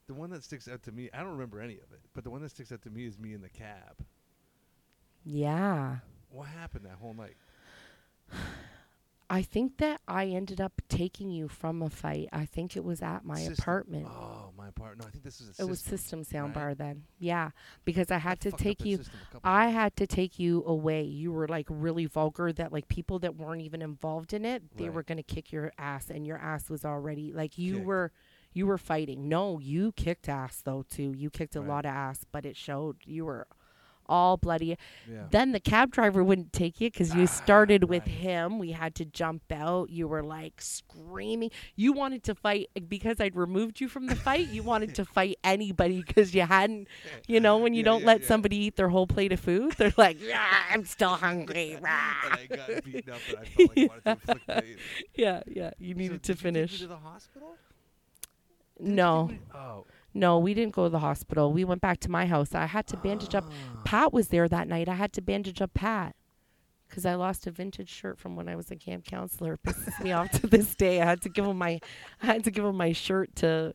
S1: the one that sticks out to me, I don't remember any of it, but the one that sticks out to me is me in the cab.
S3: Yeah.
S1: What happened that whole night?
S3: I think that I ended up taking you from a fight. I think it was at my
S1: System.
S3: apartment.
S1: Oh, my apartment. No, I think this is a
S3: it was
S1: system.
S3: System Sound
S1: right?
S3: Bar then. Yeah, because I had to take you.
S1: System
S3: I had to take you away. You were like really vulgar that like people that weren't even involved in it, they
S1: Right.
S3: were going to kick your ass and your ass was already like you
S1: Kicked.
S3: were you were fighting. No, you kicked ass though too. You kicked a
S1: Right.
S3: lot of ass, but it showed. You were all bloody.
S1: Yeah.
S3: Then the cab driver wouldn't take you because you ah, started with
S1: right.
S3: him. We had to jump out. You were like screaming. You wanted to fight eh, because I'd removed you from the fight. You wanted to fight anybody because you hadn't, you know, when you
S1: Yeah,
S3: don't
S1: yeah,
S3: let somebody eat their whole plate of food, they're like, yeah, I'm still hungry.
S1: and I got beaten up, and I felt like I wanted to inflict pain.
S3: yeah, yeah. You
S1: So
S3: needed
S1: did
S3: to
S1: you
S3: finish.
S1: to the hospital?
S3: No,
S1: Did Oh.
S3: no, we didn't go to the hospital. We went back to my house. I had to bandage up. Ah. Pat was there that night. I had to bandage up Pat because I lost a vintage shirt from when I was a camp counselor. It pisses me off to this day. I had to give him my, I had to give him my shirt to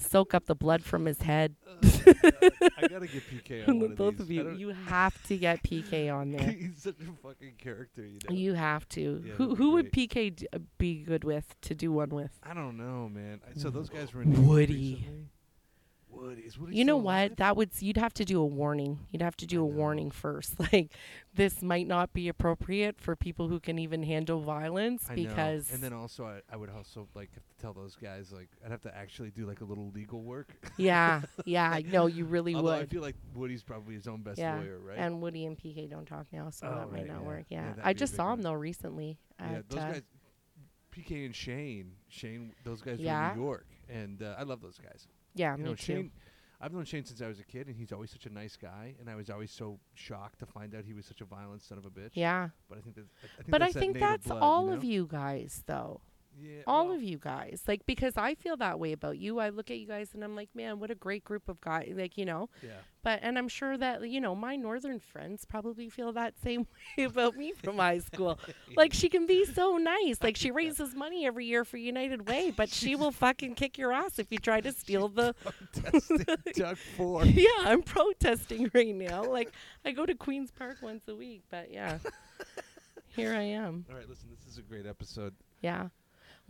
S3: soak up the blood from his head.
S1: I gotta get PK on one of
S3: Both
S1: these.
S3: of you, you have to get PK on there.
S1: He's such a fucking character, you know.
S3: You have to.
S1: Yeah,
S3: who
S1: that'd
S3: who would. PK d- uh, be good with to do one with?
S1: I don't know, man. I- So those guys were in
S3: Woody.
S1: recently? Woody. Is Woody
S3: You know what? That would you'd have to do a warning. You'd have to do
S1: I
S3: a
S1: know.
S3: warning first. Like this might not be appropriate for people who can even handle violence
S1: I know.
S3: because
S1: And then also, I, I would also like have to tell those guys like I'd have to actually do like a little legal work.
S3: yeah, yeah, no, you really
S1: Although I feel like Woody's probably his own best
S3: Yeah,
S1: lawyer, right?
S3: And Woody and PK don't talk now, so
S1: Oh,
S3: that might not
S1: yeah.
S3: work.
S1: Yeah,
S3: Yeah, I just saw him though recently.
S1: yeah,
S3: At,
S1: those
S3: uh,
S1: guys, PK and Shane, Shane, those guys
S3: Yeah.
S1: from New York, and uh, I love those guys.
S3: Yeah,
S1: you
S3: me
S1: know,
S3: too.
S1: Shane. I've known Shane since I was a kid, and he's always such a nice guy. And I was always so shocked to find out he was such a violent son of a bitch.
S3: yeah,
S1: But I think that. I think
S3: but I
S1: that's that
S3: think that's
S1: blood,
S3: all
S1: you know?
S3: of you guys though.
S1: Yeah,
S3: all
S1: well,
S3: of you guys like because i feel that way about you i look at you guys and i'm like man what a great group of guys like you know
S1: Yeah.
S3: but and i'm sure that you know my northern friends probably feel that same way about me from high school like she can be so nice like she raises money every year for united way but she will fucking kick your ass if you try to steal the
S1: Doug Ford.
S3: yeah i'm protesting right now like i go to queens park once a week but yeah here i am
S1: All right, listen, this is a great episode.
S3: yeah.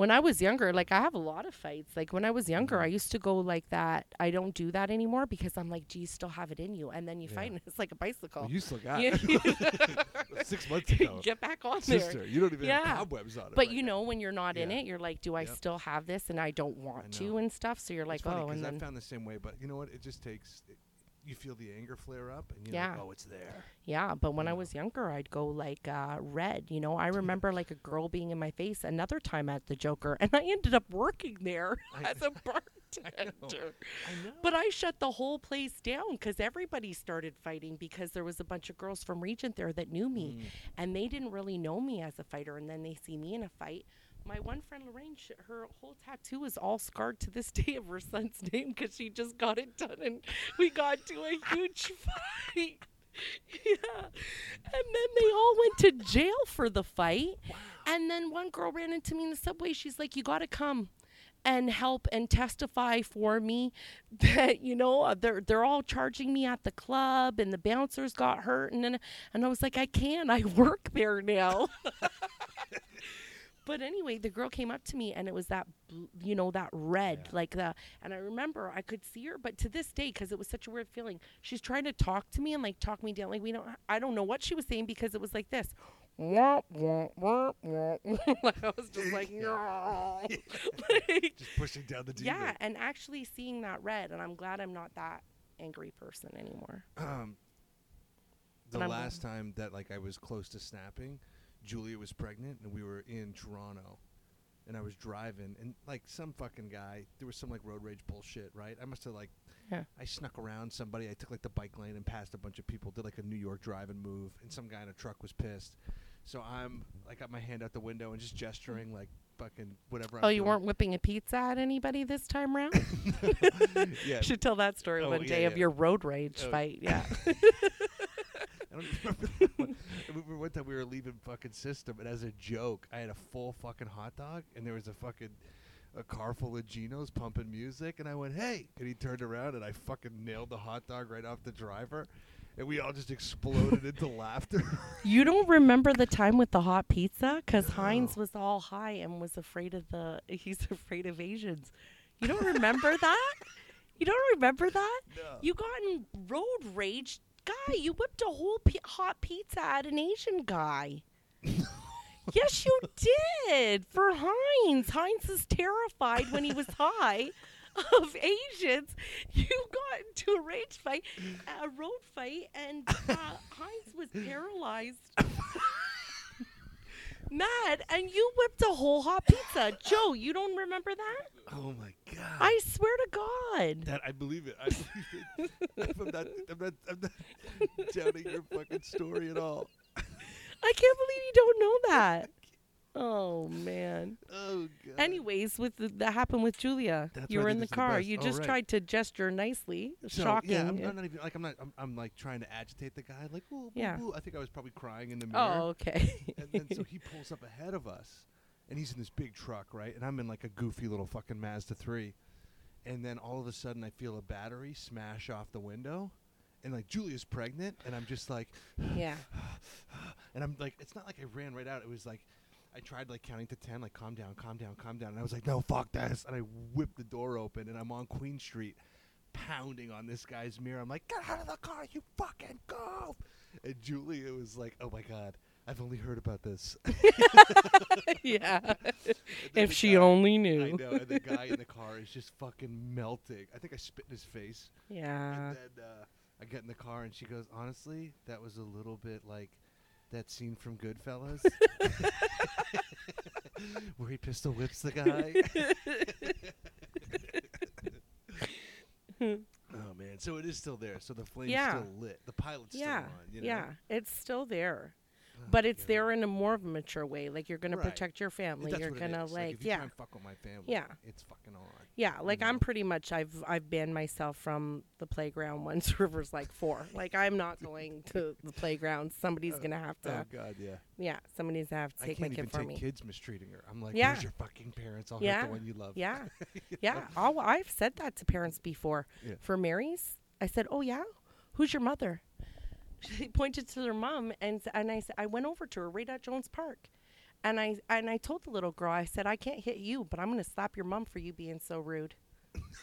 S3: When I was younger, like I have a lot of fights. Like when I was younger,
S1: Mm-hmm.
S3: I used to go like that. I don't do that anymore because I'm like, do you still have it in you? And then you
S1: Yeah.
S3: fight, and it's like a bicycle.
S1: Well, you still got
S3: Yeah.
S1: it. Six months ago.
S3: Get back on there.
S1: Sister, you don't even
S3: Yeah.
S1: have cobwebs on it.
S3: But
S1: right
S3: you
S1: now.
S3: know, when you're not in it, you're like, do I
S1: Yep.
S3: still have this? And I don't want to and stuff. So you're like, oh, and
S1: I found the same way, but you know what? It just takes. It, you feel the anger flare up, and you're
S3: Yeah.
S1: like, "Oh, it's there."
S3: Yeah, but when I was younger, I'd go like uh, red. You know, I remember like a girl being in my face another time at the Joker, and I ended up working there
S1: I-
S3: as a bartender.
S1: I know.
S3: But I shut the whole place down because everybody started fighting because there was a bunch of girls from Regent there that knew me,
S1: Mm.
S3: and they didn't really know me as a fighter. And then they see me in a fight. My one friend Lorraine, sh- her whole tattoo is all scarred to this day of her son's name because she just got it done, and we got to a huge fight. Yeah, and then they all went to jail for the fight. Wow. And then one girl ran into me in the subway. She's like, "You got to come." and help and testify for me that you know uh, they're they're all charging me at the club and the bouncers got hurt and then and I was like I can I work there now. But anyway, the girl came up to me and it was that, bl- you know, that red,
S1: Yeah.
S3: like the, and I remember I could see her, but to this day, because it was such a weird feeling, she's trying to talk to me and like talk me down. Like, we don't, I don't know what she was saying because it was like this. Like I was just like, no. like,
S1: Just pushing down the demon.
S3: yeah, and actually seeing that red, and I'm glad I'm not that angry person anymore.
S1: Um, the last time that like I was close to snapping, Julia was pregnant and we were in Toronto, and I was driving and like some fucking guy. There was some like road rage bullshit, right? I must have like,
S3: Yeah.
S1: I snuck around somebody. I took like the bike lane and passed a bunch of people. Did like a New York driving move, and some guy in a truck was pissed. So I'm like got my hand out the window and just gesturing like fucking whatever.
S3: Oh,
S1: I'm
S3: you
S1: doing.
S3: weren't whipping a pizza at anybody this time around?
S1: yeah,
S3: Should tell that story
S1: Oh,
S3: one
S1: yeah,
S3: day of your road rage
S1: Oh.
S3: fight. Yeah.
S1: Don't remember that one. I remember one time we were leaving fucking system, and as a joke, I had a full fucking hot dog, and there was a fucking a car full of Genos pumping music, and I went, "Hey!" And he turned around, and I fucking nailed the hot dog right off the driver, and we all just exploded into laughter.
S3: You don't remember the time with the hot pizza? Because Heinz was all high and was afraid of the. He's afraid of Asians. You don't remember that? You don't remember that?
S1: No.
S3: You got in road rage, guy. You whipped a whole pi- hot pizza at an Asian guy. yes, you did for Heinz. Heinz is terrified when he was high of Asians, you got into a rage fight, a road fight, and uh, Heinz was paralyzed. Mad, and you whipped a whole hot pizza. Joe, you don't remember that?
S1: Oh my god.
S3: I swear to God.
S1: that I believe it. I believe it. I'm not. I'm not. I'm not doubting your fucking story at all.
S3: I can't believe you don't know that. Oh man.
S1: Oh god.
S3: Anyways, with the, that happened with Julia.
S1: That's
S3: you
S1: why I
S3: were
S1: think
S3: in the
S1: the
S3: car.
S1: best.
S3: You
S1: Oh,
S3: just
S1: right.
S3: tried to gesture nicely.
S1: So,
S3: Shocking.
S1: Yeah, I'm, I'm not even like I'm not. I'm, I'm like trying to agitate the guy. Like, ooh,
S3: Yeah.
S1: I think I was probably crying in the oh, mirror.
S3: oh, okay.
S1: and then so he pulls up ahead of us, and he's in this big truck, right? And I'm in like a goofy little fucking Mazda three, and then all of a sudden I feel a battery smash off the window, and like Julia's pregnant, and I'm just like,
S3: yeah.
S1: and I'm like, it's not like I ran right out. It was like. I tried like counting to ten, like calm down, calm down, calm down, and I was like, no, fuck this, and I whipped the door open, and I'm on Queen Street, pounding on this guy's mirror. I'm like, get out of the car, you fucking goof! And Julia was like, oh my god, I've only heard about this.
S3: yeah. If she
S1: guy-
S3: only knew.
S1: I know, and the guy in the car is just fucking melting. I think I spit in his face.
S3: Yeah.
S1: and then uh, I get in the car, and she goes, "Honestly, that was a little bit like that scene from Goodfellas, where he pistol whips the guy." oh man, so it is still there. So the flame's
S3: Yeah.
S1: still lit. The pilot's
S3: yeah.
S1: still on. You know?
S3: Yeah. It's still there.
S1: Oh,
S3: But it's there in a more of a mature way. Like you're gonna
S1: Right.
S3: protect your family.
S1: That's
S3: you're
S1: what it
S3: gonna
S1: is.
S3: like,
S1: if you
S3: yeah.
S1: try and fuck with my family,
S3: Yeah.
S1: it's fucking on.
S3: Yeah, like? I'm pretty much I've I've banned myself from the playground once River's like four. Like I'm not going to the playground. Somebody's
S1: Uh,
S3: gonna have to
S1: Oh god, yeah.
S3: yeah, somebody's gonna have to
S1: I
S3: take my
S1: can't even
S3: kid from
S1: take
S3: me.
S1: kids mistreating her. I'm like,
S3: Yeah.
S1: where's your fucking parents? I'll hurt
S3: Yeah.
S1: the one you love.
S3: Yeah. Yeah. I'll, I've said that to parents before.
S1: Yeah.
S3: For Mary's, I said, "Oh yeah, who's your mother?" She pointed to their mom, and and I said, I went over to her right at Jones Park, and I and I told the little girl, I said, "I can't hit you, but I'm gonna slap your mom for you being so rude."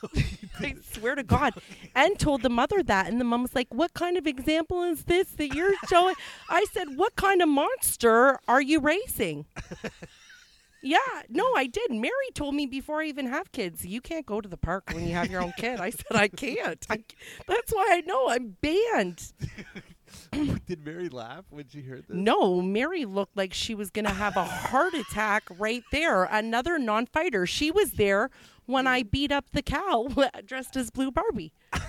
S3: I swear to God, and told the mother that, and the mom was like, "What kind of example is this that you're showing?" I said, "What kind of monster are you raising?" Yeah, no, I did. Mary told me before I even have kids, you can't go to the park when you have your own kid. I said I can't. I, that's why I know I'm banned.
S1: Did Mary laugh when she heard this?
S3: No, Mary looked like she was going to have a heart attack right there. Another non-fighter. She was there when I beat up the cow dressed as Blue Barbie.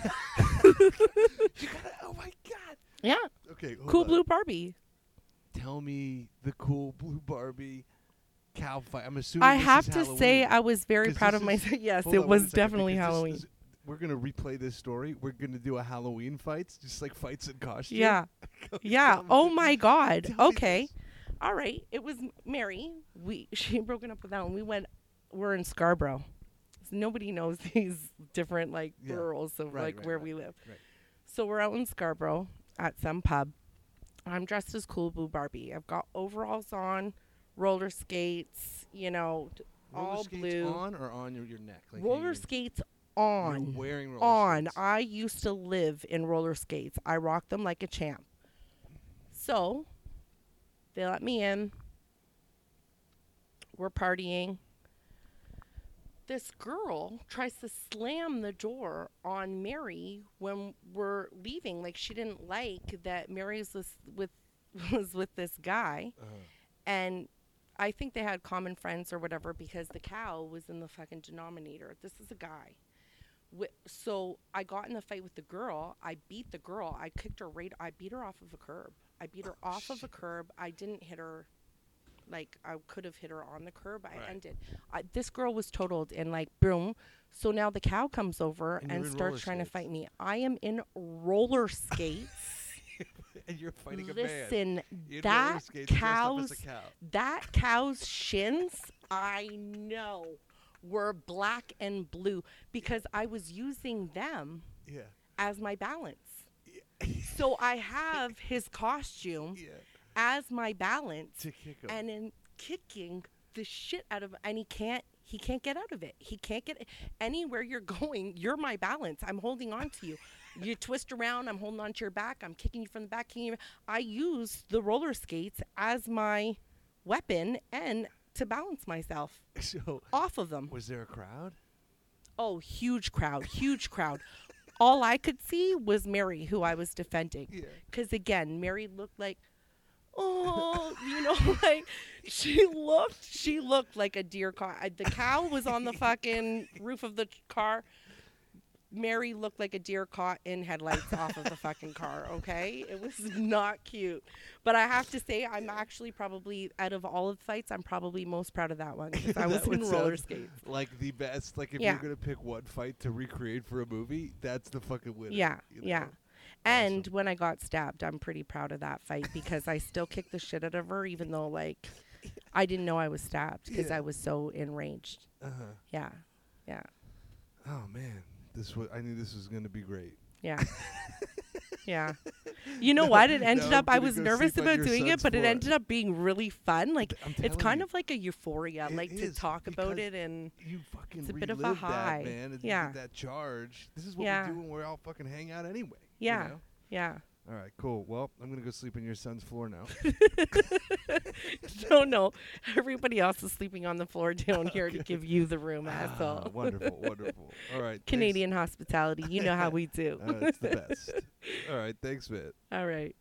S1: You gotta, oh my god.
S3: Yeah,
S1: Okay,
S3: cool
S1: on.
S3: Blue Barbie.
S1: Tell me the cool blue Barbie cow fight. I'm assuming.
S3: I have to say I was very proud of myself. Yes, it was definitely
S1: because this
S3: Halloween.
S1: We're gonna replay this story. We're gonna do a Halloween fights, just like fights in costume.
S3: Yeah. Yeah. Oh my God.
S1: tell
S3: Okay. All right. It was Mary. We she broken up with that one. We went. We're in Scarborough. So nobody knows these different like
S1: Yeah.
S3: boroughs of
S1: Right,
S3: like
S1: right,
S3: where
S1: right,
S3: we live. So we're out in Scarborough at some pub. I'm dressed as cool blue Barbie. I've got overalls on, roller skates. You know,
S1: Roller
S3: all
S1: skates
S3: blue.
S1: on or on your, your neck. Like
S3: roller
S1: hanging?
S3: Skates
S1: You're
S3: on
S1: wearing roller
S3: on.
S1: skates.
S3: I used to live in roller skates. I rocked them like a champ. So they let me in. We're partying. This girl tries to slam the door on Mary when we're leaving. Like she didn't like that Mary's was with was with this guy,
S1: Uh-huh.
S3: and I think they had common friends or whatever because the cow was in the fucking denominator. This is a guy. So I got in a fight with the girl. I beat the girl. I kicked her right. I beat her off of a curb. I beat her
S1: Oh,
S3: off of a curb. I didn't hit her. Like I could have hit her on the curb. I
S1: Right.
S3: ended. I, this girl was totaled and like boom. So now the cow comes over
S1: And
S3: and, starts trying to fight me. I am in roller skates.
S1: and you're fighting a man.
S3: Listen, that
S1: skates
S3: cow's
S1: cow.
S3: that cow's shins, I know, were black and blue because I was using them
S1: Yeah.
S3: as my balance. So I have his costume
S1: Yeah.
S3: as my balance
S1: To kick him.
S3: and in kicking the shit out of and he can't he can't get out of it. He can't get anywhere you're going. You're my balance. I'm holding on to you. You twist around, I'm holding on to your back. I'm kicking you from the back. Kicking you. I use the roller skates as my weapon and to balance myself
S1: so
S3: off of them.
S1: was there a crowd?
S3: Oh, huge crowd, huge crowd. All I could see was Mary, who I was defending.
S1: Yeah.
S3: Because again, Mary looked like, oh, you know, like she looked, she looked like a deer cow. The cow was on the fucking roof of the car. Mary looked like a deer caught in headlights off of the fucking car. Okay, it was not cute. But I have to say, I'm actually probably out of all of the fights, I'm probably most proud of that one 'cause I was in roller skates.
S1: Like the best. Like if
S3: Yeah.
S1: you're gonna pick one fight to recreate for a movie, that's the fucking winner.
S3: Yeah,
S1: you
S3: yeah.
S1: know?
S3: And when I got stabbed, I'm pretty proud of that fight because I still kicked the shit out of her, even though like I didn't know I was stabbed because
S1: Yeah.
S3: I was so enraged.
S1: Uh-huh.
S3: Yeah, yeah,
S1: Oh man, this was. I knew this was gonna be great.
S3: yeah, yeah. You know
S1: No,
S3: what? It ended
S1: I'm
S3: up. I was nervous about doing it, but it ended up being really fun. Like it's kind
S1: you.
S3: of like a euphoria, like to talk about it and
S1: You fucking
S3: It's a bit of a high.
S1: that, man. you
S3: Yeah.
S1: that charge. This is what
S3: Yeah.
S1: we do when we're all fucking hang out anyway. you
S3: yeah,
S1: know?
S3: yeah.
S1: All right, cool. Well, I'm gonna go sleep on your son's floor now.
S3: no, no. Everybody else is sleeping on the floor down here to give you the room,
S1: Ah,
S3: asshole.
S1: wonderful, wonderful. All right, thanks.
S3: Canadian hospitality. You know how we do.
S1: Uh, it's the best. All right, thanks, man.
S3: All right.